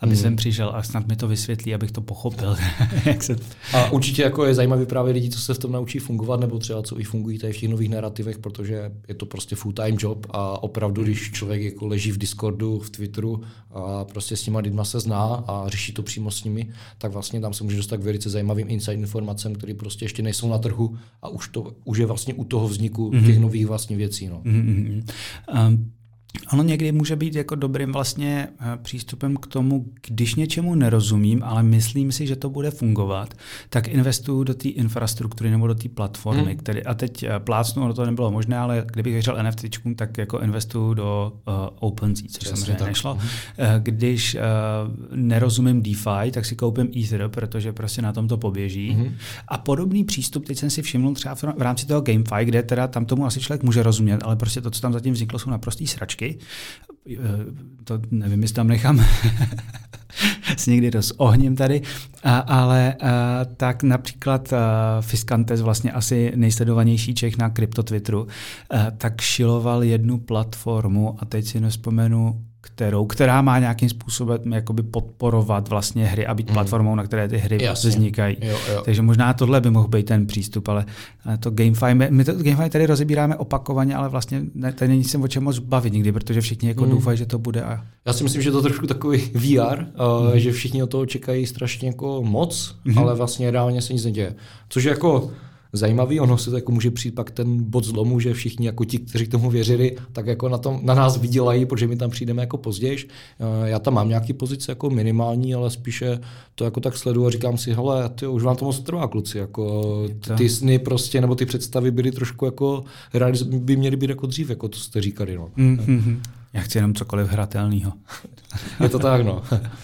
aby mm. jsem přišel a snad mi to vysvětlí, abych to pochopil. Jak se... A určitě jako je zajímavý právě lidi, co se v tom naučí fungovat, nebo třeba co i fungují tady v těch nových narrativech, protože je to prostě full-time job a opravdu, když člověk jako leží v Discordu, v Twitteru a prostě s těma lidma se zná a řeší to přímo s nimi, tak vlastně tam se může dostat k velice zajímavým inside informacem, které prostě ještě nejsou na trhu a už, to, už je vlastně u toho vzniku mm-hmm. těch nových vlastně věcí. No. Mm-hmm. Um, Ono někdy může být jako dobrým vlastně eh, přístupem k tomu, když něčemu nerozumím, ale myslím si, že to bude fungovat, tak investuju do té infrastruktury nebo do té platformy. Hmm. Který, a teď eh, plácnu, ono to nebylo možné, ale kdybych věřil NFT, tak jako investuju do uh, OpenSea, což Přesně samozřejmě tak. nešlo. Hmm. Když uh, nerozumím DeFi, tak si koupím Ether, protože prostě na tom to poběží. Hmm. A podobný přístup, teď jsem si všiml třeba v rámci toho GameFi, kde teda tam tomu asi člověk může rozumět, ale prostě to, co tam zatím vzniklo, jsou naprostý sračky hračky. Eh, to nevím, jestli tam nechám s někdy s ohněm tady, a, ale a, eh, tak například a, eh, Fiskantes, vlastně asi nejsledovanější Čech na kryptotwitteru, a, tak šiloval jednu platformu a teď si nespomenu, kterou, která má nějakým způsobem jakoby podporovat vlastně hry a být mm. platformou, na které ty hry Jasně. vznikají. Jo, jo. Takže možná tohle by mohl být ten přístup, ale to GameFi, my, to GameFi tady rozebíráme opakovaně, ale vlastně ne, tady není se o čem moc bavit nikdy, protože všichni jako mm. doufají, že to bude. A... Já si myslím, že to je trošku takový VR, uh, mm. že všichni o toho čekají strašně jako moc, mm. ale vlastně reálně se nic neděje. Což je jako zajímavý. Ono se to jako může přijít pak ten bod zlomu, že všichni jako ti, kteří tomu věřili, tak jako na, tom, na nás vydělají, protože my tam přijdeme jako později. Eh, já tam mám nějaký pozice jako minimální, ale spíše to jako tak sleduju a říkám si, hele, ty, už vám to moc trvá, kluci. Jako, ty sny prostě, nebo ty představy byly trošku jako, by měly být jako dřív, jako to jste říkali. No. Mm-hmm. Já chci jenom cokoliv hratelného. Je to tak, no.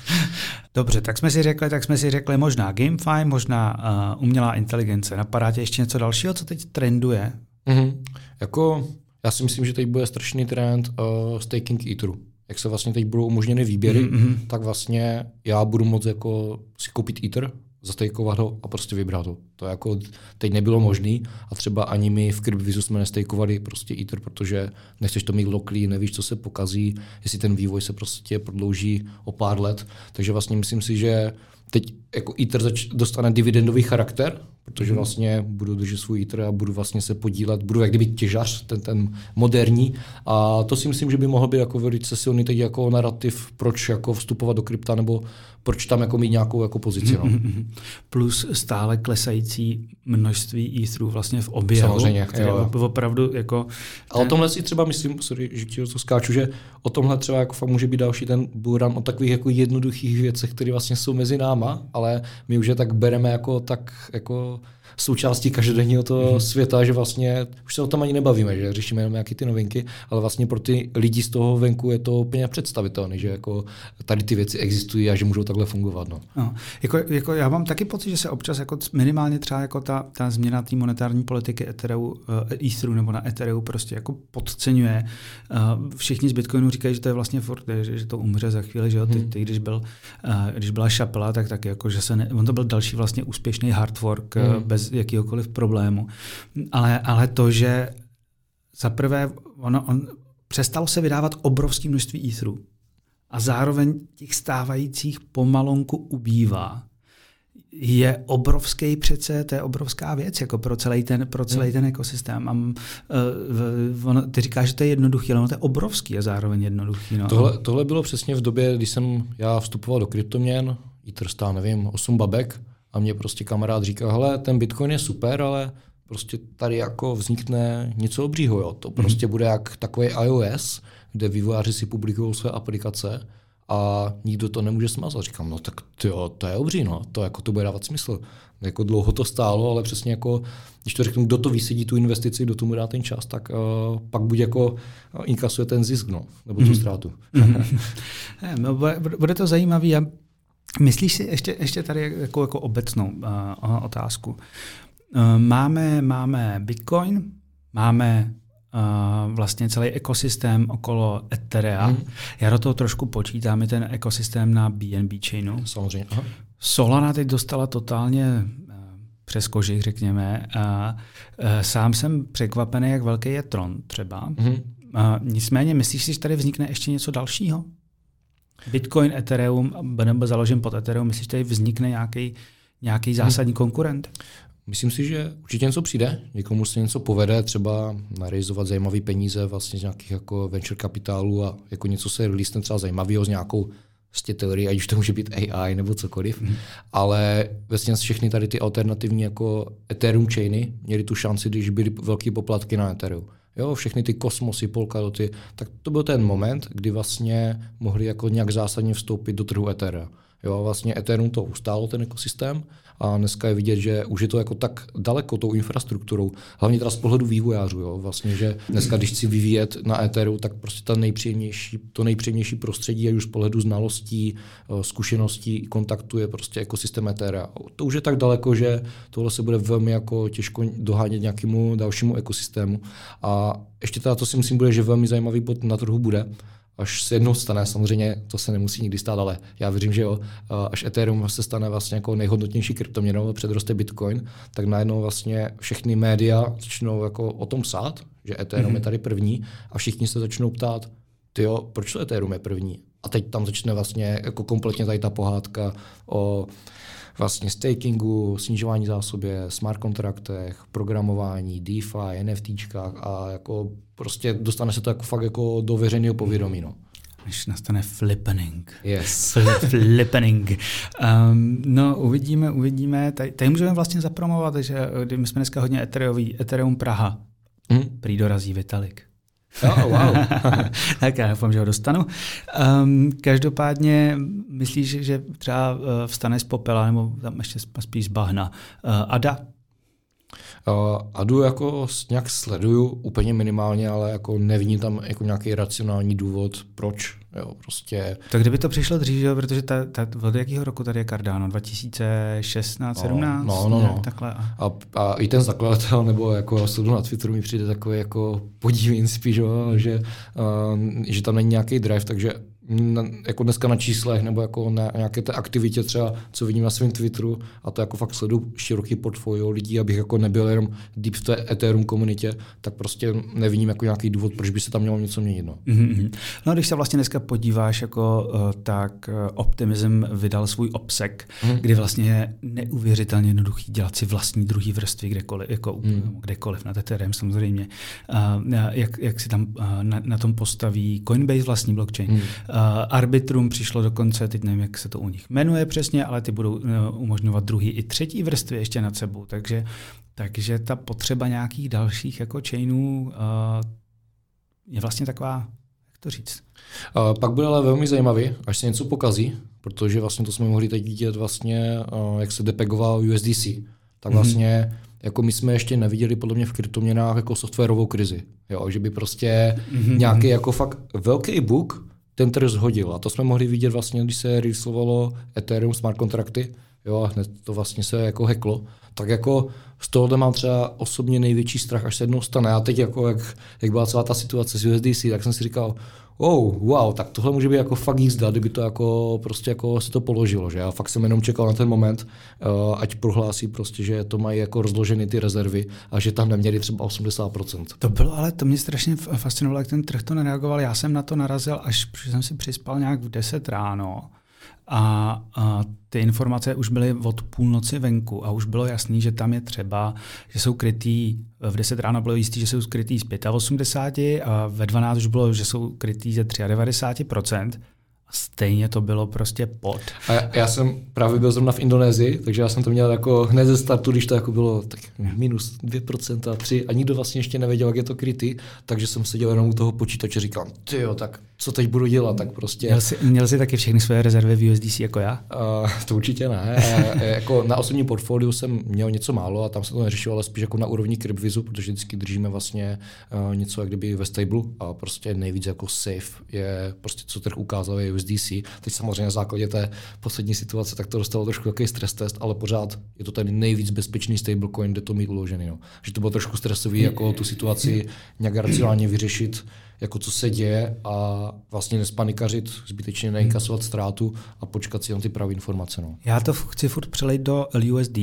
Dobře, tak jsme si řekli, tak jsme si řekli možná GameFi, možná uh, umělá inteligence. Napadá tě ještě něco dalšího, co teď trenduje? Mm-hmm. Jako, já si myslím, že teď bude strašný trend uh, staking Etheru. Jak se vlastně teď budou umožněny výběry, mm-hmm. tak vlastně já budu moct jako si koupit Ether, zastejkovat ho a prostě vybrat ho. To jako teď nebylo možné a třeba ani my v Cryptvizu jsme nestejkovali prostě Ether, protože nechceš to mít loklý, nevíš, co se pokazí, jestli ten vývoj se prostě prodlouží o pár let. Takže vlastně myslím si, že teď jako Ether zač- dostane dividendový charakter, protože mhm. vlastně budu držet svůj Ether a budu vlastně se podílet, budu jak kdyby těžař, ten, ten moderní. A to si myslím, že by mohl být jako velice silný teď jako narrativ, proč jako vstupovat do krypta nebo proč tam jako mít nějakou jako pozici. No. Plus stále klesající množství Etherů vlastně v oběhu. Samozřejmě. Které jo. opravdu jako... A o tomhle si třeba myslím, sorry, že ti to skáču, že o tomhle třeba jako fakt může být další ten buran o takových jako jednoduchých věcech, které vlastně jsou mezi náma, ale my už je tak bereme jako tak jako součástí každodenního toho mm-hmm. světa, že vlastně už se o tom ani nebavíme, že řešíme jenom nějaké ty novinky, ale vlastně pro ty lidi z toho venku je to úplně představitelné, že jako tady ty věci existují a že můžou takhle fungovat. No. No, jako, jako já mám taky pocit, že se občas jako minimálně třeba jako ta, ta změna té monetární politiky Ethereu, uh, Etheru nebo na Ethereu prostě jako podceňuje. Uh, všichni z Bitcoinu říkají, že to je vlastně furt, že, že to umře za chvíli, že jo? Ty, hmm. ty když, byl, uh, když byla šapela, tak taky jako, že se ne, on to byl další vlastně úspěšný hard work hmm. bez jakýkoliv problému. Ale, ale to, že za prvé ono, on přestalo se vydávat obrovské množství etherů a zároveň těch stávajících pomalonku ubývá, je obrovský přece, to je obrovská věc jako pro celý ten, pro celý hmm. ten ekosystém. A, uh, on, ty říkáš, že to je jednoduchý, ale ono to je obrovský a zároveň jednoduchý. No. Tohle, tohle bylo přesně v době, kdy jsem já vstupoval do kryptoměn, Ether stál, nevím, 8 babek a mě prostě kamarád říkal, hele, ten Bitcoin je super, ale prostě tady jako vznikne něco obřího, jo. To prostě mm. bude jak takový iOS, kde vývojáři si publikují své aplikace a nikdo to nemůže smazat. Říkám, no tak tyjo, to je obří, no. to jako to bude dávat smysl. Jako dlouho to stálo, ale přesně jako, když to řeknu, kdo to vysedí tu investici, kdo tomu dá ten čas, tak uh, pak buď jako inkasuje ten zisk, no, nebo tu mm. ztrátu. Mm. bude to zajímavé. Myslíš si ještě, ještě tady jako, jako obecnou uh, otázku? Uh, máme, máme Bitcoin, máme uh, vlastně celý ekosystém okolo Etherea. Hmm. Já do toho trošku počítám i ten ekosystém na BNB chainu. Samozřejmě. Aha. Solana teď dostala totálně přes kožich, řekněme. A, sám jsem překvapený, jak velký je Tron třeba. Mm-hmm. A, nicméně, myslíš si, že tady vznikne ještě něco dalšího? Bitcoin, Ethereum, nebo založen pod Ethereum, myslíš, že tady vznikne nějaký nějaký zásadní hmm. konkurent? Myslím si, že určitě něco přijde, někomu se něco povede, třeba narizovat zajímavé peníze vlastně z nějakých jako venture kapitálů a jako něco se release třeba zajímavého s nějakou vlastně teorii, ať už to může být AI nebo cokoliv, mm. ale vlastně všechny tady ty alternativní jako Ethereum chainy měly tu šanci, když byly velké poplatky na Ethereum. Jo, všechny ty kosmosy, Polkadoty, tak to byl ten moment, kdy vlastně mohli jako nějak zásadně vstoupit do trhu Ethereum. Jo, vlastně Ethereum to ustálo ten ekosystém a dneska je vidět, že už je to jako tak daleko tou infrastrukturou, hlavně teda z pohledu vývojářů, jo, vlastně, že dneska, když chci vyvíjet na Etheru, tak prostě ta nejpříjemnější, to nejpříjemnější prostředí, ať už z pohledu znalostí, eh, zkušeností, kontaktu je prostě ekosystém Ethera. To už je tak daleko, že tohle se bude velmi jako těžko dohánět nějakému dalšímu ekosystému. A ještě teda to si myslím bude, že velmi zajímavý bod na trhu bude, až se jednou stane, samozřejmě to se nemusí nikdy stát, ale já věřím, že jo, až Ethereum se stane vlastně jako nejhodnotnější kryptoměnou, předroste Bitcoin, tak najednou vlastně všechny média začnou jako o tom psát, že Ethereum mm-hmm. je mhm. tady první a všichni se začnou ptát, jo, proč to Ethereum je první? A teď tam začne vlastně jako kompletně tady ta pohádka o vlastně stakingu, snižování zásobě, smart kontraktech, programování, DeFi, NFTčkách a jako prostě dostane se to jako fakt jako do veřejného povědomí. No. Než nastane flippening. Yes. flippening. Um, no, uvidíme, uvidíme. Tady, tady můžeme vlastně zapromovat, že my jsme dneska hodně Ethereum, Ethereum Praha. Hmm? Prý dorazí Vitalik. Oh, wow. tak já doufám, že ho dostanu. Um, každopádně myslíš, že třeba uh, vstane z popela, nebo tam ještě spíš z bahna. Uh, Ada? Uh, Adu jako nějak sleduju úplně minimálně, ale jako nevím tam jako nějaký racionální důvod, proč Jo, prostě... Tak kdyby to přišlo dřív, jo, protože ta, ta, od jakého roku tady je Cardano? 2016, no, 17? No, no, no. Takhle. A, a i ten zakladatel, nebo jako sledu na Twitteru mi přijde takový jako podívin spíš, jo, že, uh, že tam není nějaký drive, takže na, jako dneska na číslech nebo jako na nějaké té aktivitě třeba, co vidím na svém Twitteru a to jako fakt sleduju široký portfolio lidí, abych jako nebyl jenom deep v té Ethereum komunitě, tak prostě nevidím jako nějaký důvod, proč by se tam mělo něco měnit. No, mm-hmm. no když se vlastně dneska podíváš, jako, uh, tak uh, Optimism vydal svůj obsek, mm. kdy vlastně je neuvěřitelně jednoduchý dělat si vlastní druhý vrstvy kdekoliv, jako mm. kdekoliv na Ethereum samozřejmě. Uh, jak, jak si tam uh, na, na tom postaví Coinbase vlastní blockchain. Mm. Uh, Arbitrum přišlo dokonce, teď nevím, jak se to u nich jmenuje přesně, ale ty budou uh, umožňovat druhý i třetí vrstvy ještě nad sebou. Takže, takže ta potřeba nějakých dalších jako chainů uh, je vlastně taková, jak to říct? Pak bude ale velmi zajímavý, až se něco pokazí, protože vlastně to jsme mohli teď vidět vlastně, jak se depegoval USDC. Tak mhm. vlastně mm-hmm jako my jsme ještě neviděli podle mě v kryptoměnách jako softwarovou krizi. Jo, že by prostě mm-hmm. nějaký jako fakt velký bug ten trh zhodil. A to jsme mohli vidět vlastně, když se rysovalo Ethereum smart kontrakty, jo, a hned to vlastně se jako heklo. Tak jako z tohohle mám třeba osobně největší strach, až se jednou stane. A teď jako, jak, jak byla celá ta situace s USDC, tak jsem si říkal, oh, wow, tak tohle může být jako fakt jízda, kdyby to jako prostě jako se to položilo, že já fakt jsem jenom čekal na ten moment, uh, ať prohlásí prostě, že to mají jako rozloženy ty rezervy a že tam neměli třeba 80%. To bylo, ale to mě strašně fascinovalo, jak ten trh to nereagoval. Já jsem na to narazil, až jsem si přispal nějak v 10 ráno a, a ty informace už byly od půlnoci venku a už bylo jasný, že tam je třeba, že jsou krytý, v 10 ráno bylo jistý, že jsou skrytý z 85 a ve 12 už bylo, že jsou krytý ze 93% stejně to bylo prostě pod. A já, jsem právě byl zrovna v Indonésii, takže já jsem to měl jako hned ze startu, když to jako bylo tak minus 2%, 3 a nikdo vlastně ještě nevěděl, jak je to krytý, takže jsem seděl jenom u toho počítače a říkal, ty jo, tak co teď budu dělat, tak prostě... Měl jsi, měl jsi taky všechny své rezervy v USDC jako já? Uh, to určitě ne. Jako na osobním portfoliu jsem měl něco málo a tam se to neřešilo, ale spíš jako na úrovni CryptVizu, protože vždycky držíme vlastně uh, něco jak kdyby ve stable a prostě nejvíc jako safe je prostě co trh ukázal je USDC. Teď samozřejmě na základě té poslední situace tak to dostalo trošku jaký stres test, ale pořád je to ten nejvíc bezpečný stablecoin, kde to mít uložený. No. Že to bylo trošku stresový, jako tu situaci nějak racionálně vyřešit jako co se děje a vlastně nespanikařit, zbytečně neinkasovat ztrátu a počkat si na ty pravé informace. No. Já to chci furt přelejt do LUSD,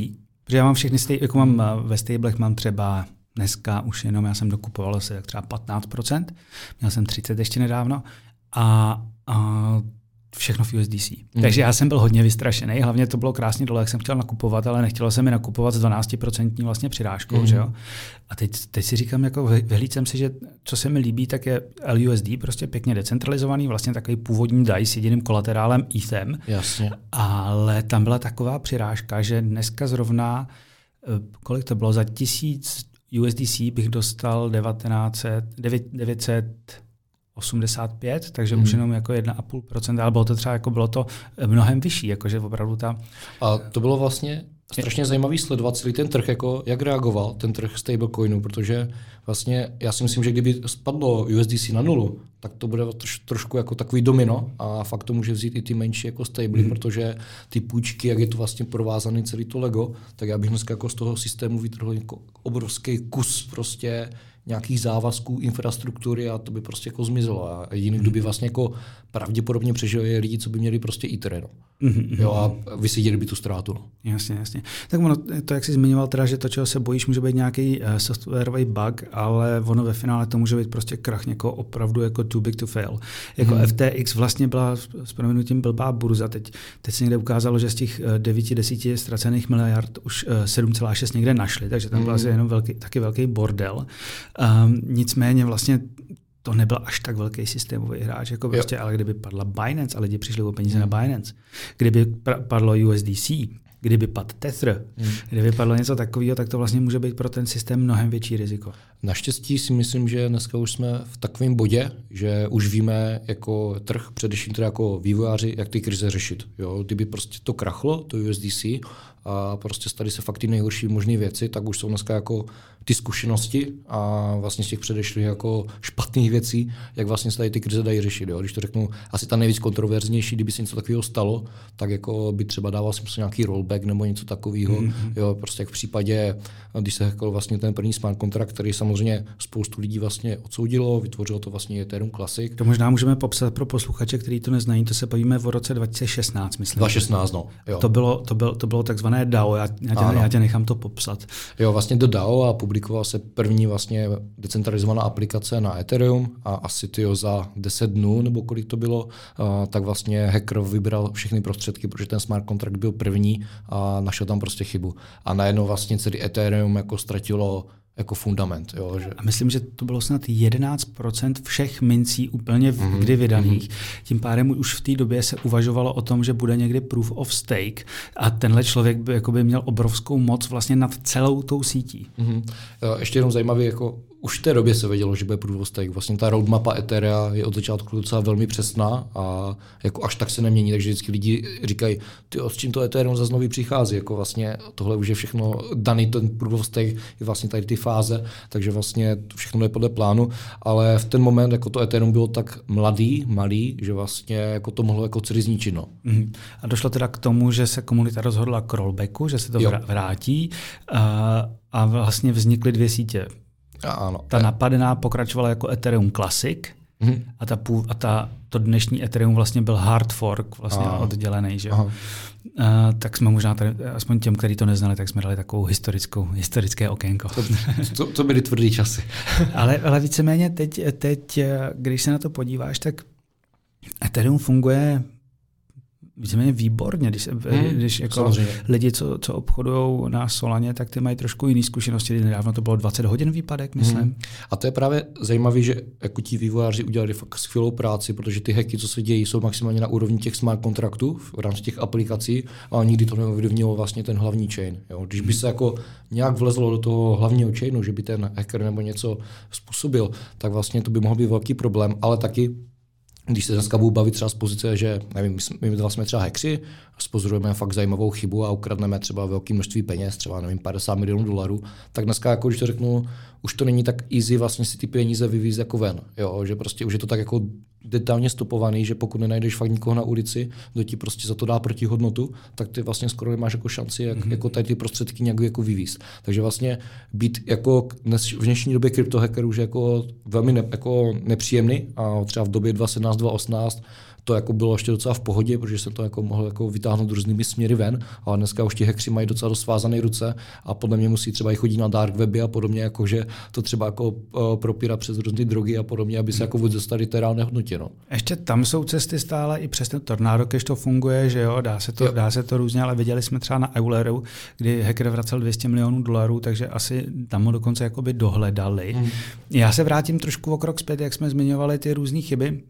Protože já mám všechny, stej, jako mám eh, ve stablech mám třeba dneska už jenom, já jsem dokupoval asi tak třeba 15%, měl jsem 30 ještě nedávno a, a všechno v USDC. Mm. Takže já jsem byl hodně vystrašený, hlavně to bylo krásně dole, jak jsem chtěl nakupovat, ale nechtělo se mi nakupovat s 12% vlastně přirážkou. Mm. Že jo? A teď, teď si říkám, jako vyhlídcem si, že co se mi líbí, tak je LUSD, prostě pěkně decentralizovaný, vlastně takový původní DAI s jediným kolaterálem ETHem. Jasně. Ale tam byla taková přirážka, že dneska zrovna, eh, kolik to bylo, za tisíc USDC bych dostal 1900, 900 85, takže hmm. už jenom jako 1,5%, ale bylo to třeba jako bylo to mnohem vyšší, jakože opravdu ta... A to bylo vlastně strašně zajímavý sledovat celý ten trh, jako jak reagoval ten trh stablecoinu, protože vlastně já si myslím, že kdyby spadlo USDC na nulu, tak to bude troš, trošku jako takový domino a fakt to může vzít i ty menší jako stable, mm. protože ty půjčky, jak je to vlastně provázaný celý to Lego, tak já bych dneska jako z toho systému vytrhl jako obrovský kus prostě nějakých závazků, infrastruktury a to by prostě jako zmizelo. A jediný, kdo by vlastně jako pravděpodobně přežil, je lidi, co by měli prostě ITER. No. Mm-hmm. Jo, a vyseděli by tu ztrátu. No. Jasně, jasně. Tak ono, to, jak jsi zmiňoval, teda, že to, čeho se bojíš, může být nějaký uh, softwarový bug, ale ono ve finále to může být prostě krach někoho opravdu jako too big to fail. Jako mm. FTX vlastně byla s proměnutím blbá burza. Teď, teď se někde ukázalo, že z těch 9-10 eh, ztracených miliard už uh, eh, 7,6 někde našli, takže tam byl asi jenom velký, taky velký bordel. Um, nicméně vlastně to nebyl až tak velký systémový hráč, jako prostě, ale kdyby padla Binance a lidi přišli o peníze hmm. na Binance, kdyby padlo USDC, kdyby padl Tether, hmm. kdyby padlo něco takového, tak to vlastně může být pro ten systém mnohem větší riziko. Naštěstí si myslím, že dneska už jsme v takovém bodě, že už víme jako trh, především teda jako vývojáři, jak ty krize řešit. Jo? Kdyby prostě to krachlo, to USDC, a prostě stali se fakt ty nejhorší možné věci, tak už jsou dneska jako ty zkušenosti a vlastně z těch předešlých jako špatných věcí, jak vlastně se tady ty krize dají řešit. Jo? Když to řeknu, asi ta nejvíc kontroverznější, kdyby se něco takového stalo, tak jako by třeba dával smysl nějaký rollback nebo něco takového. Mm-hmm. Jo, prostě jak v případě, když se jako vlastně ten první smart kontrakt, který samozřejmě spoustu lidí vlastně odsoudilo, vytvořilo to vlastně Ethereum Classic. To možná můžeme popsat pro posluchače, kteří to neznají, to se bavíme v roce 2016, myslím. 2016, no. Jo. To bylo, to bylo, to bylo takzvané DAO, já, já, tě, já tě nechám to popsat. Jo, vlastně do DAO a publikoval se první vlastně decentralizovaná aplikace na Ethereum a asi tyjo za 10 dnů, nebo kolik to bylo, tak vlastně hacker vybral všechny prostředky, protože ten smart contract byl první a našel tam prostě chybu. A najednou vlastně celý Ethereum jako ztratilo jako fundament. Jo, že... A myslím, že to bylo snad 11% všech mincí úplně v, mm-hmm. kdy vydaných. Mm-hmm. Tím pádem už v té době se uvažovalo o tom, že bude někdy proof of stake a tenhle člověk by, by měl obrovskou moc vlastně nad celou tou sítí. Mm-hmm. Ještě jenom zajímavý, jako už v té době se vědělo, že bude průvostek. Vlastně ta roadmapa Etherea je od začátku docela velmi přesná a jako až tak se nemění, takže vždycky lidi říkají, ty s čím to Ethereum za znovu přichází, jako vlastně tohle už je všechno daný, ten průvostek je vlastně tady ty fáze, takže vlastně to všechno je podle plánu, ale v ten moment jako to Ethereum bylo tak mladý, malý, že vlastně jako to mohlo jako celý zničit. No. Mm-hmm. A došlo teda k tomu, že se komunita rozhodla k rollbacku, že se to jo. vrátí a, a vlastně vznikly dvě sítě ano. Ta napadená pokračovala jako Ethereum Classic mm-hmm. a, ta, a ta, to dnešní Ethereum vlastně byl hard fork, vlastně oddělený. Že? Uh, tak jsme možná tady, aspoň těm, kteří to neznali, tak jsme dali takovou historickou, historické okénko. To, to, to byly tvrdý časy. ale, ale víceméně teď, teď, když se na to podíváš, tak Ethereum funguje víceméně výborně, když, hmm, když jako lidi, co, co obchodují na Solaně, tak ty mají trošku jiné zkušenosti. Nedávno to bylo 20 hodin výpadek, myslím. Hmm. A to je právě zajímavé, že jako ti vývojáři udělali fakt skvělou práci, protože ty hacky, co se dějí, jsou maximálně na úrovni těch smart kontraktů v rámci těch aplikací a nikdy to neovlivnilo vlastně ten hlavní chain. Jo. Když by se jako nějak vlezlo do toho hlavního chainu, že by ten hacker nebo něco způsobil, tak vlastně to by mohl být velký problém, ale taky když se dneska budu bavit třeba z pozice, že nevím, my, my jsme třeba hekři, spozorujeme fakt zajímavou chybu a ukradneme třeba velké množství peněz, třeba nevím, 50 milionů dolarů, tak dneska, jako když to řeknu, už to není tak easy vlastně si ty peníze vyvízt jako ven. Jo? Že prostě už je to tak jako detailně stopovaný, že pokud nenajdeš fakt nikoho na ulici, kdo ti prostě za to dá protihodnotu, tak ty vlastně skoro nemáš jako šanci, jak, mm-hmm. jako tady ty prostředky nějak jako vyvízt. Takže vlastně být jako dnes, v dnešní době kryptohackerů už je jako velmi ne, jako nepříjemný a třeba v době 2017, 2018 to jako bylo ještě docela v pohodě, protože se to jako mohl jako vytáhnout různými směry ven, ale dneska už ti hackři mají docela svázané ruce a podle mě musí třeba i chodit na dark weby a podobně, jako že to třeba jako uh, propírat přes různé drogy a podobně, aby se jako vůbec dostali té reálné hodnotě. No. Ještě tam jsou cesty stále i přes ten tornádo, když to funguje, že jo, dá se to, jo. dá se to různě, ale viděli jsme třeba na Euleru, kdy hacker vracel 200 milionů dolarů, takže asi tam ho dokonce jakoby dohledali. Hmm. Já se vrátím trošku o krok zpět, jak jsme zmiňovali ty různé chyby.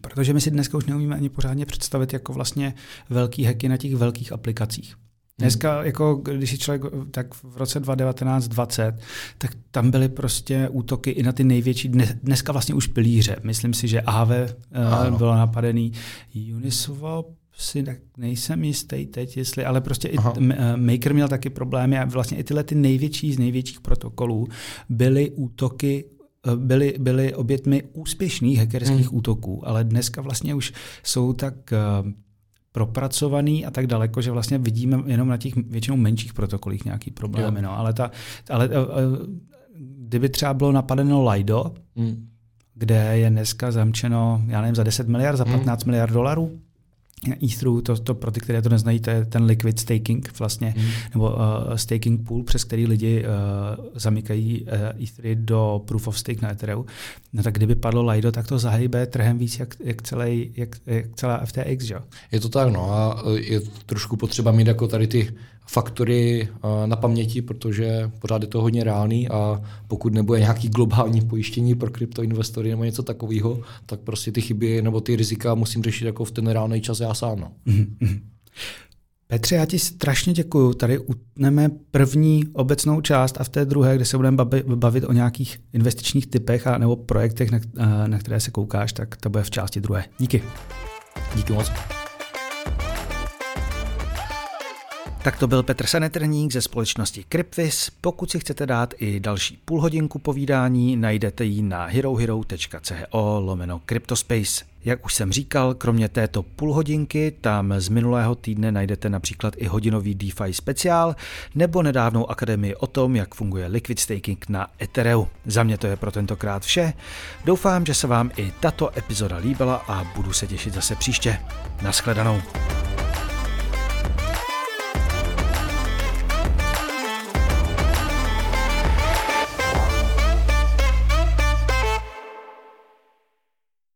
Protože my si dneska už neumíme ani pořádně představit jako vlastně velký hacky na těch velkých aplikacích. Dneska, hmm. jako když je člověk, tak v roce 2019-20, tak tam byly prostě útoky i na ty největší, dneska vlastně už pilíře. Myslím si, že AV uh, bylo napadený, Uniswap si tak nejsem jistý teď, jestli, ale prostě i eh, Maker měl taky problémy a vlastně i tyhle ty největší z největších protokolů byly útoky eh, byly, byly obětmi úspěšných hackerských hmm. útoků, ale dneska vlastně už jsou tak uh, propracovaný a tak daleko, že vlastně vidíme jenom na těch většinou menších protokolích nějaký problémy. No. Ale, ta, ale kdyby třeba bylo napadeno Lido, hmm. kde je dneska zamčeno, já nevím, za 10 miliard, za 15 hmm. miliard dolarů, Etheru, to, to pro ty, které to neznají, to je ten liquid staking vlastně, hmm. nebo uh, staking pool, přes který lidi uh, zamykají uh, Ethery do proof of stake na Ethereum. No tak kdyby padlo Lido, tak to zahýbe trhem víc jak, jak, celý, jak, jak celá FTX, že? Je to tak, no a je trošku potřeba mít jako tady ty faktory eh, na paměti, protože pořád je to hodně reálný a pokud nebude nějaký globální pojištění pro kryptoinvestory nebo něco takového, tak prostě ty chyby nebo ty rizika musím řešit jako v ten reálný čas já sám. No. Mm-hmm. Petře, já ti strašně děkuju. Tady utneme první obecnou část a v té druhé, kde se budeme bavit o nějakých investičních typech a nebo projektech, na, eh, na které se koukáš, tak to bude v části druhé. Díky. Díky moc. Tak to byl Petr Sanetrník ze společnosti Cryptvis. Pokud si chcete dát i další půlhodinku povídání, najdete ji na herohero.co lomeno Cryptospace. Jak už jsem říkal, kromě této půlhodinky tam z minulého týdne najdete například i hodinový DeFi speciál nebo nedávnou akademii o tom, jak funguje liquid staking na Ethereum. Za mě to je pro tentokrát vše. Doufám, že se vám i tato epizoda líbila a budu se těšit zase příště. Naschledanou.